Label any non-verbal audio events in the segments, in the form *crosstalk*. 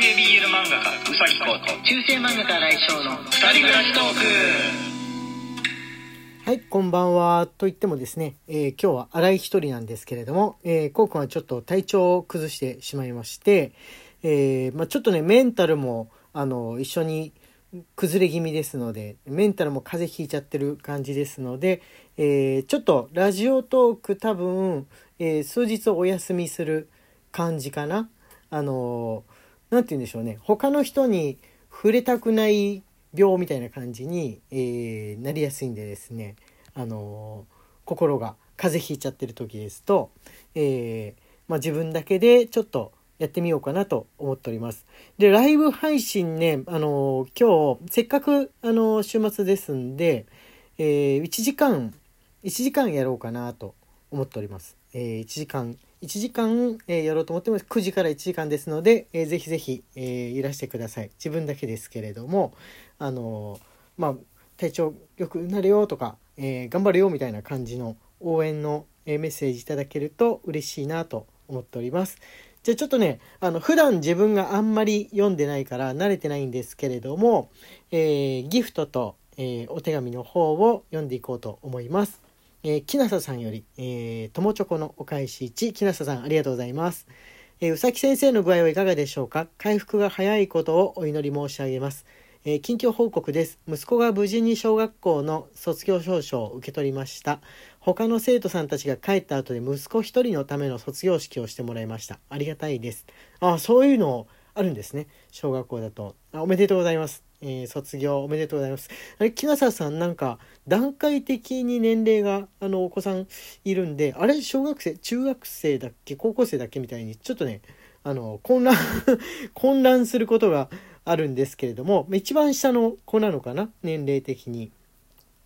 BL 漫画家うさぎこと中世漫画家来翔の二人暮らしトークはい、こんばんは。と言ってもですね、えー今日は荒井一人なんですけれども、えー、こうくんはちょっと体調を崩してしまいまして、えーまあ、ちょっとね、メンタルも、あの、一緒に崩れ気味ですので、メンタルも風邪ひいちゃってる感じですので、えーちょっとラジオトーク多分、えー数日お休みする感じかな。あのーなんて言うんでしょうね。他の人に触れたくない病みたいな感じに、えーなりやすいんでですね、あのー心が風邪ひいちゃってる時ですと、えーまあ、自分だけでちょっとやってみようかなと思っております。で、ライブ配信ね、あの今日、せっかく、あの週末ですんで、え1時間、1時間やろうかなと思っております。え1時間、1時間、えーやろうと思ってます。9時から1時間ですので、えーぜひぜひ、えーいらしてください。自分だけですけれども、あのまあ、体調良くなれよとか、え頑張れよみたいな感じの応援の、えメッセージいただけると嬉しいなと思っております。じゃあちょっとね、あの、普段自分があんまり読んでないから慣れてないんですけれども、えギフトと、えお手紙の方を読んでいこうと思います。えー、きなささんより、えー、ともチョコのお返し1、きなささんありがとうございます。えーうさき先生の具合はいかがでしょうか？回復が早いことをお祈り申し上げます。えー近況報告です。息子が無事に小学校の卒業証書を受け取りました。他の生徒さんたちが帰った後で息子一人のための卒業式をしてもらいました。ありがたいです。あ、そういうのあるんですね。小学校だと。あおめでとうございます。えー卒業おめでとうございます。あれ、木下さんなんか段階的に年齢があのお子さんいるんで、あれ小学生、中学生だっけ高校生だっけみたいにちょっとね、あの混乱 *laughs* 混乱することがあるんですけれども、一番下の子なのかな年齢的に。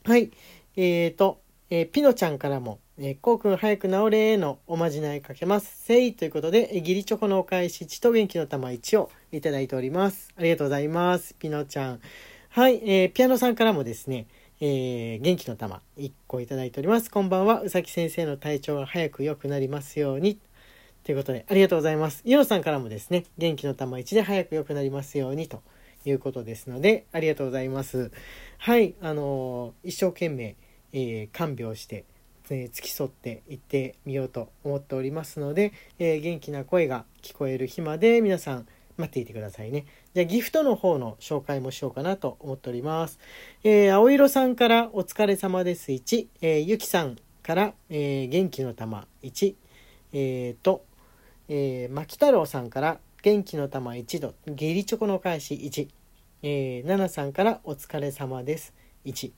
はい。えーと、えーピノちゃんからも、えー、こうくん早く治れーのおまじないかけます。せいということで、えー、ギリチョコのお返し1と元気の玉1をいただいております。ありがとうございます。ピノちゃん。はい。えーピアノさんからもですね、えー元気の玉1個いただいております。こんばんは。うさき先生の体調が早く良くなりますように。ということで、ありがとうございます。ゆのさんからもですね、元気の玉1で早く良くなりますようにということですので、ありがとうございます。はい、あのー一生懸命、えー看病して、えー付き添っていってみようと思っておりますので、えー元気な声が聞こえる日まで皆さん待っていてくださいね。じゃあギフトの方の紹介もしようかなと思っております。えー青色さんからお疲れ様です。1、えーゆきさんから、えー元気の玉1、えーと、えー、牧太郎さんから元気の玉1度、ゲリチョコのお返し1、えー、ナナさんからお疲れ様です。1、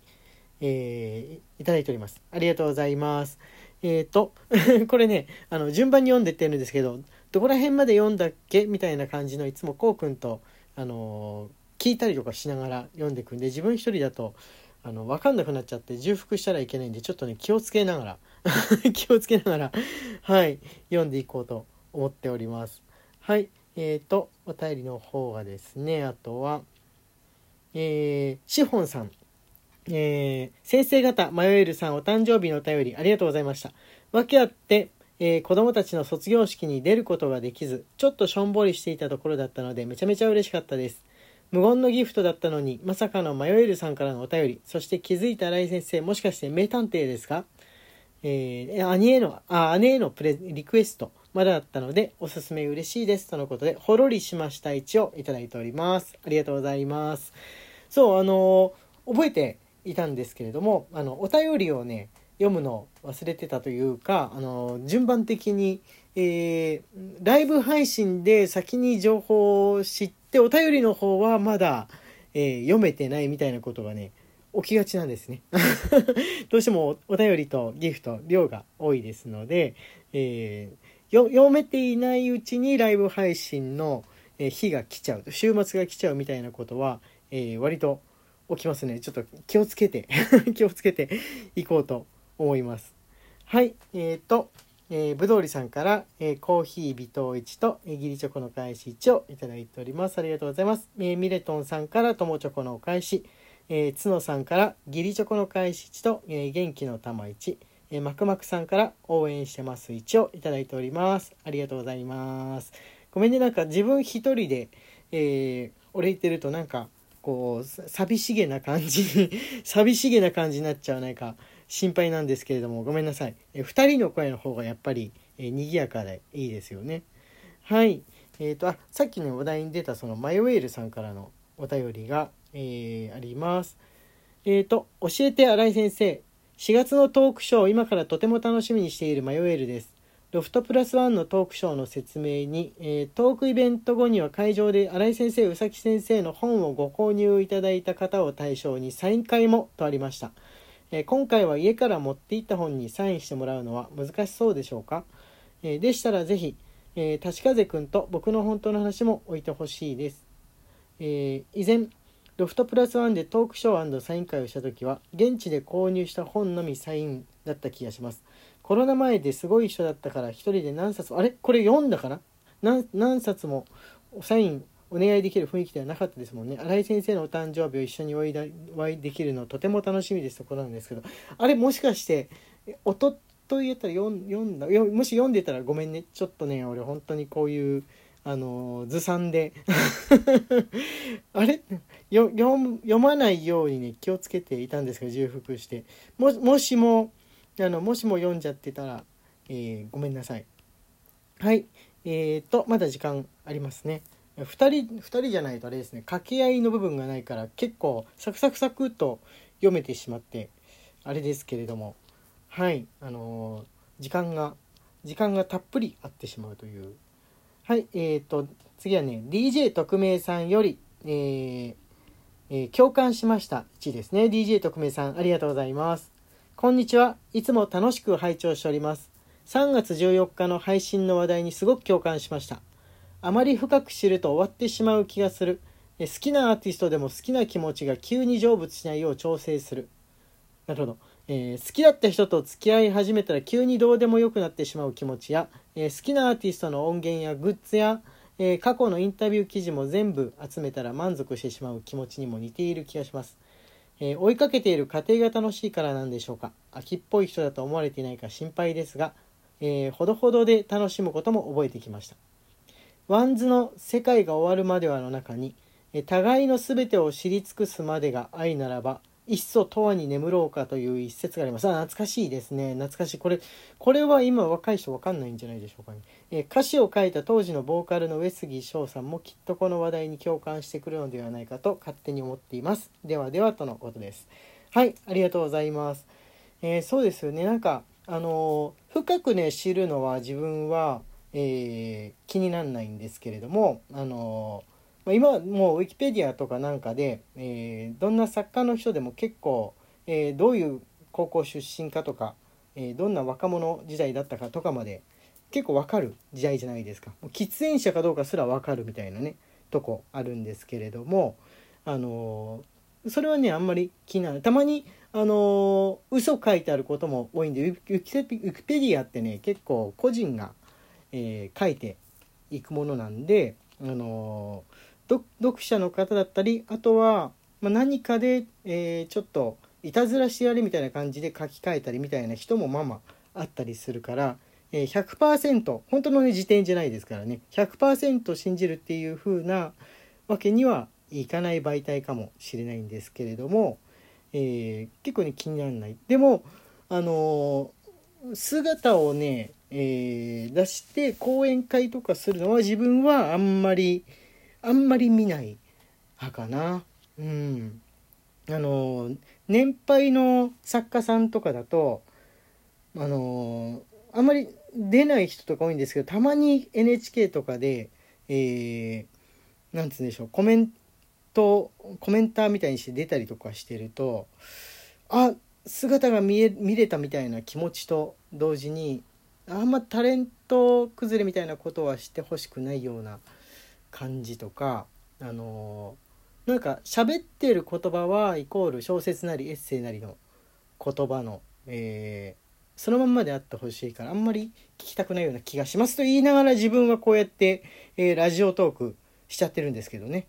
えーいただいております。ありがとうございます。えーと、*laughs* これね、あの、順番に読んでってるんですけど、どこら辺まで読んだっけみたいな感じのいつもこうくんと、あのー聞いたりとかしながら読んでいくんで、自分一人だと、あの、わかんなくなっちゃって重複したらいけないんで、ちょっとね、気をつけながら、*laughs* 気をつけながら、はい、読んでいこうと思っております。はい、えーと、お便りの方がですね、あとは、えー、シフォンさん。えー先生方、迷えるさん、お誕生日のお便りありがとうございました。わけあって、えー子供たちの卒業式に出ることができず、ちょっとしょんぼりしていたところだったので、めちゃめちゃ嬉しかったです。無言のギフトだったのに、まさかの迷えるさんからのお便り、そして気づいた新井先生、もしかして名探偵ですか？えー、兄への、あ、姉へのプレ、リクエスト、まだだったので、おすすめ嬉しいです。とのことで、ほろりしました1をいただいております。ありがとうございます。そう、あのー覚えていたんですけれども、あの、お便りをね、読むのを忘れてたというか、あの順番的に、えーライブ配信で先に情報を知って、お便りの方はまだ、えー読めてないみたいなことがね、起きがちなんですね。*laughs* どうしてもお便りとギフト量が多いですので、えー読めていないうちにライブ配信の日が来ちゃう週末が来ちゃうみたいなことは、えー割と起きますね。ちょっと気をつけて。*laughs* 気をつけていこうと思います。はい。えっ、とえー、ぶどうりさんから、えーコーヒー微糖1と、えー、ギリチョコの返し1をいただいております。ありがとうございます。えーミレトンさんからともチョコのお返し、えー、つのさんからギリチョコの返し1と、えー元気の玉1、えー、マクマクさんから応援してます。1をいただいております。ありがとうございます。ごめんね、なんか自分一人で、えー、俺言ってるとなんかこう寂しげな感じに *laughs* 寂しげな感じになっちゃわないか心配なんですけれどもごめんなさい、2人の声の方がやっぱり、えー、賑やかでいいですよね。はい。えーと、あさっきね話題に出たそのマヨウェールさんからのお便りが、えー、あります。えーと教えて新井先生。4月のトークショー今からとても楽しみにしているマヨウェールです。ロフトプラスワンのトークショーの説明に、えー、トークイベント後には会場で新井先生、宇崎先生の本をご購入いただいた方を対象にサイン会もとありました。えー、今回は家から持っていった本にサインしてもらうのは難しそうでしょうか、えー、でしたらぜひ、えー、立風くんと僕の本当の話も置いてほしいです。え以前、ロフトプラスワンでトークショーサイン会をした時は現地で購入した本のみサインだった気がします。コロナ前ですごい人だったから一人で何冊あれ？これ読んだかな？何冊もサインお願いできる雰囲気ではなかったですもんね。新井先生のお誕生日を一緒にお会いできるのとても楽しみですところなんですけど。あれもしかしておとといやったら読んだ？もし読んでたらごめんね。ちょっとね俺本当にこういうあのずさんで。*laughs* あれ？読まないようにね気をつけていたんですが重複して。ももしもあのもしも読んじゃってたら、えー、ごめんなさい。はい。えーとまだ時間ありますね。2人2人じゃないとあれですね。掛け合いの部分がないから結構サクサクサクっと読めてしまってあれですけれども。はい。あのー、時間が時間がたっぷりあってしまうという。はい。えーと次はね DJ 特命さんより、えーえー、共感しました。1ですね。DJ 特命さんありがとうございます。こんにちは。いつも楽しく拝聴しております。3月14日の配信の話題にすごく共感しました。あまり深く知ると終わってしまう気がする。好きなアーティストでも好きな気持ちが急に成仏しないよう調整する。なるほど。えー、好きだった人と付き合い始めたら急にどうでもよくなってしまう気持ちや、えー、好きなアーティストの音源やグッズや、えー、過去のインタビュー記事も全部集めたら満足してしまう気持ちにも似ている気がします。えー、追いかけている過程が楽しいからなんでしょうか？飽きっぽい人だと思われていないか心配ですが、えー、ほどほどで楽しむことも覚えてきました WANDSの「世界が終わるまでは」の中に、互いの全てを知り尽くすまでが愛ならばいっそ永遠に眠ろうかという一節があります。あ、懐かしいですね。懐かしい。これ、これは今若い人わかんないんじゃないでしょうかね。え歌詞を書いた当時のボーカルの上杉翔さんもきっとこの話題に共感してくるのではないかと勝手に思っています。ではではとのことです。はい、ありがとうございます。えー、そうですよね。なんか、あのー、深くね、知るのは自分は、えー、気になんないんですけれども、あのま今もうウィキペディアとかなんかで、えー、どんな作家の人でも結構、えー、どういう高校出身かとか、えー、どんな若者時代だったかとかまで結構わかる時代じゃないですか。喫煙者かどうかすらわかるみたいなねとこあるんですけれどもあのそれはねあんまり気になるたまにあの嘘書いてあることも多いんでウィキペディアってね結構個人が、え書いていくものなんであの読者の方だったりあとは、まあ、何かで、えー、ちょっといたずらしてやれみたいな感じで書き換えたりみたいな人もまあまああったりするから、え、100%本当のね時点じゃないですからね100%信じるっていう風なわけにはいかない媒体かもしれないんですけれども、えー、結構ね気にならない。でもあのー、姿をね、えー、出して講演会とかするのは自分はあんまりあんまり見ない派かな。うん。あの、年配の作家さんとかだと、あの、あんまり出ない人とか多いんですけど、たまに NHK とかで、えー、なんつうんでしょう、コメント、コメンターみたいにして出たりとかしてると、あ、姿が見え見れたみたいな気持ちと同時にあんまタレント崩れみたいなことはしてほしくないような感じとかあのなんか喋ってる言葉はイコール小説なりエッセイなりの言葉の、えー、そのまんまであってほしいからあんまり聞きたくないような気がしますと言いながら自分はこうやって、えー、ラジオトークしちゃってるんですけどね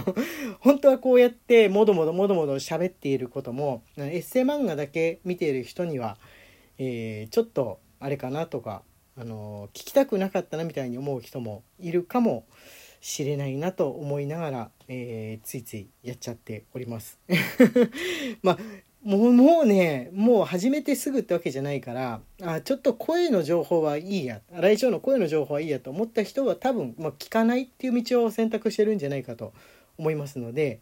*laughs* 本当はこうやってもどもどもどもど喋っていることもエッセイ漫画だけ見ている人には、えー、ちょっとあれかなとか、あの聞きたくなかったなみたいに思う人もいるかもしれないなと思いながら、えーついついやっちゃっております。*laughs* まあもうもうねもう始めてすぐってわけじゃないからあちょっと声の情報はいいや新井翔の声の情報はいいやと思った人は多分、まあ、聞かないっていう道を選択してるんじゃないかと思いますので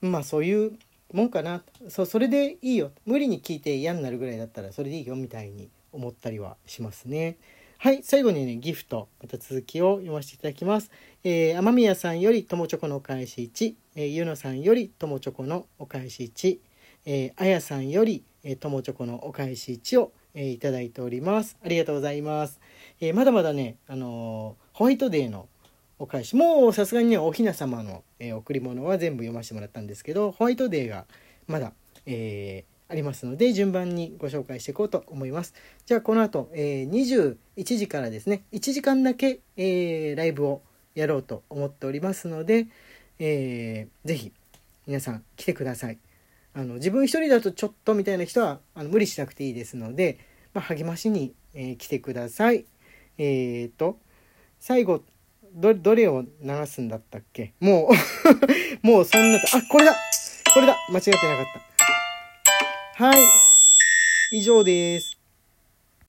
まあそういうもんかなそうそれでいいよ無理に聞いて嫌になるぐらいだったらそれでいいよみたいに思ったりはしますね。はい最後にねギフトまた続きを読ませていただきます。えー、雨宮さんより友チョコのお返し1、えー、ゆのさんより友チョコのお返し1、えー、あやさんより、えー、友チョコのお返し1を、えーいただいております。ありがとうございます。えーまだまだね、あのーホワイトデーのお返しもうさすがにねおひな様の、えー贈り物は全部読ませてもらったんですけどホワイトデーがまだ、えーありますので順番にご紹介していこうと思いますじゃあこの後、えー21時からですね1時間だけ、えーライブをやろうと思っておりますので、えーぜひ皆さん来てくださいあの自分一人だとちょっとみたいな人はあの無理しなくていいですので、まあ、励ましに、えー来てください。えー、と最後どどれを流すんだったっけ？もう *laughs* もうそんなあこれだ！これだ！間違ってなかった。はい。以上です。